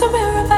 love when it's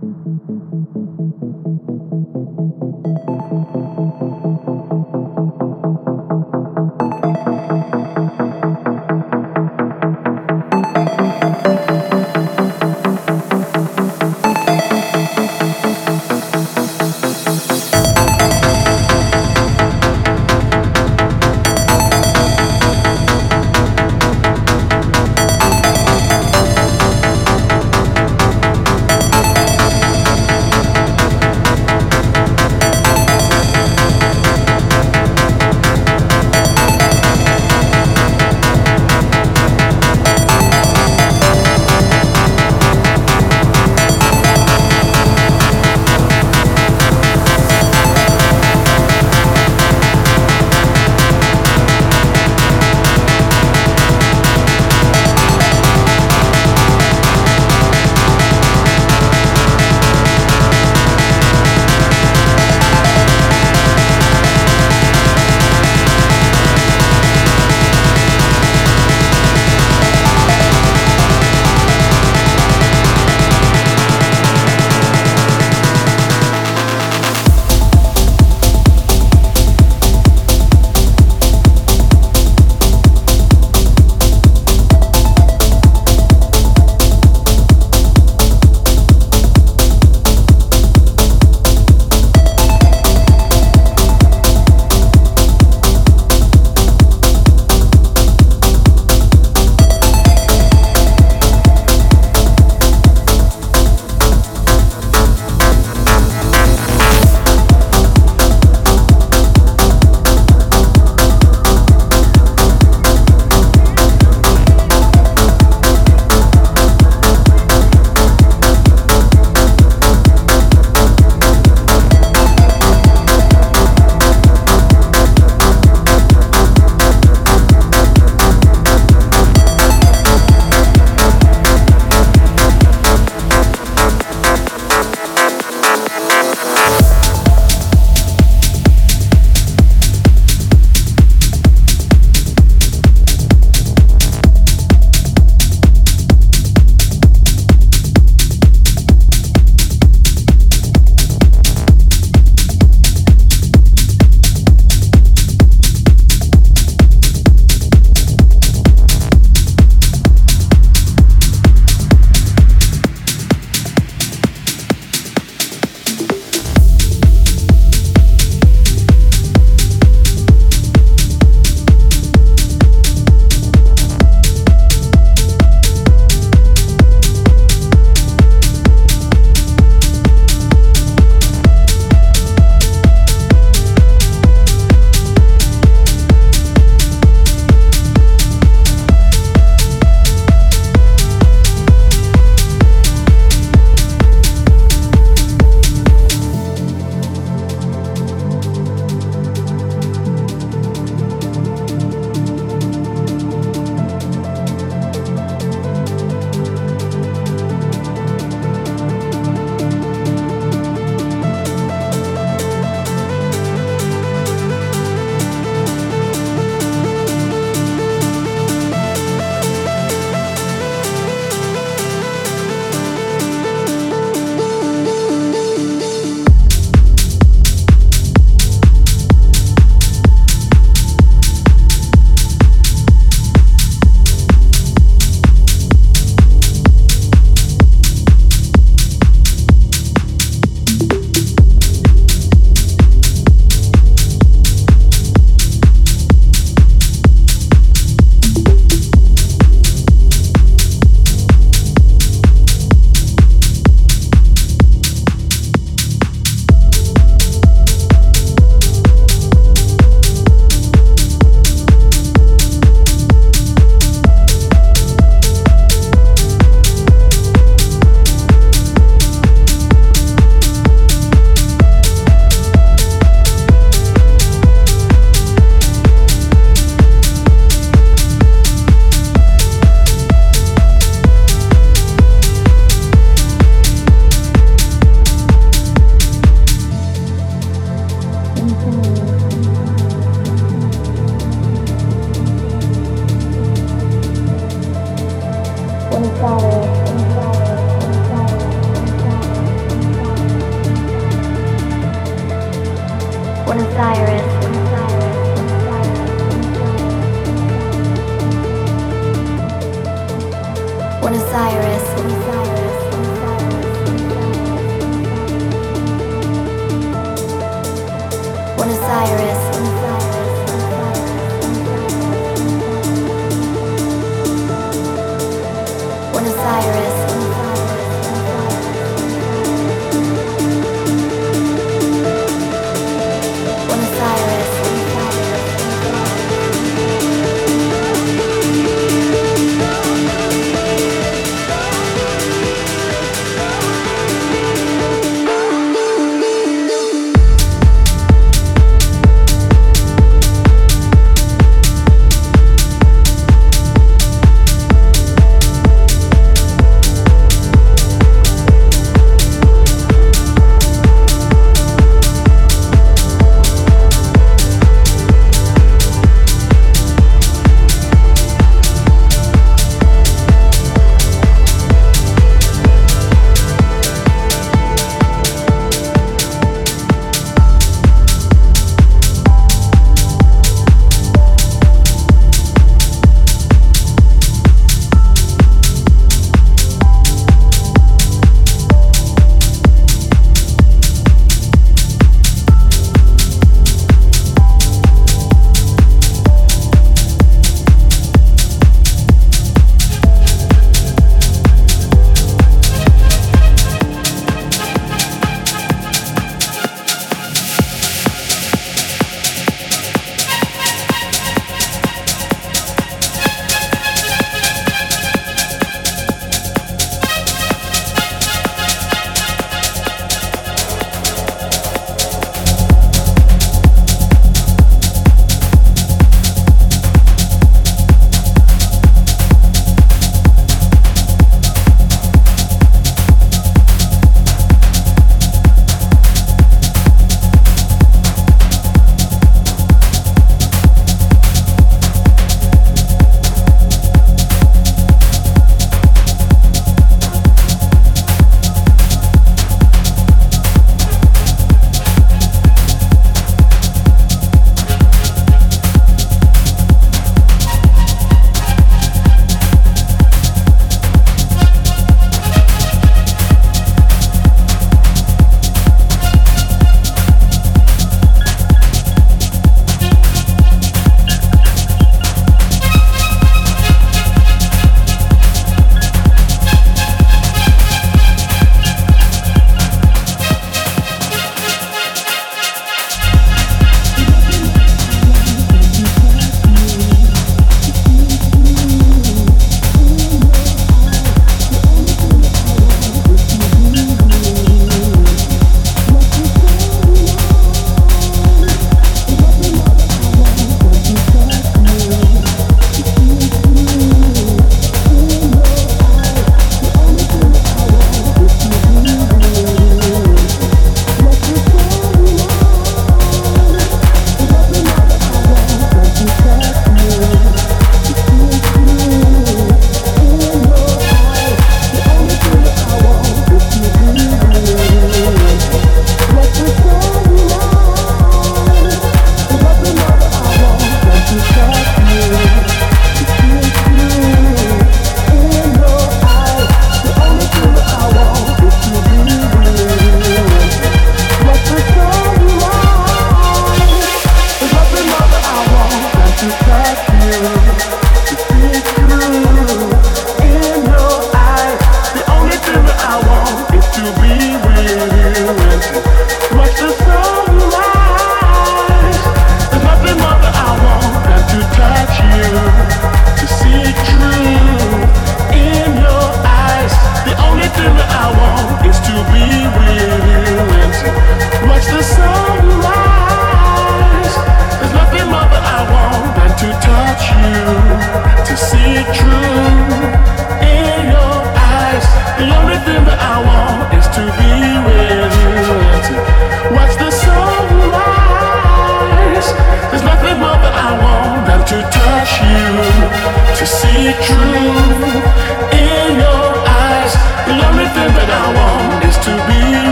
Thank you.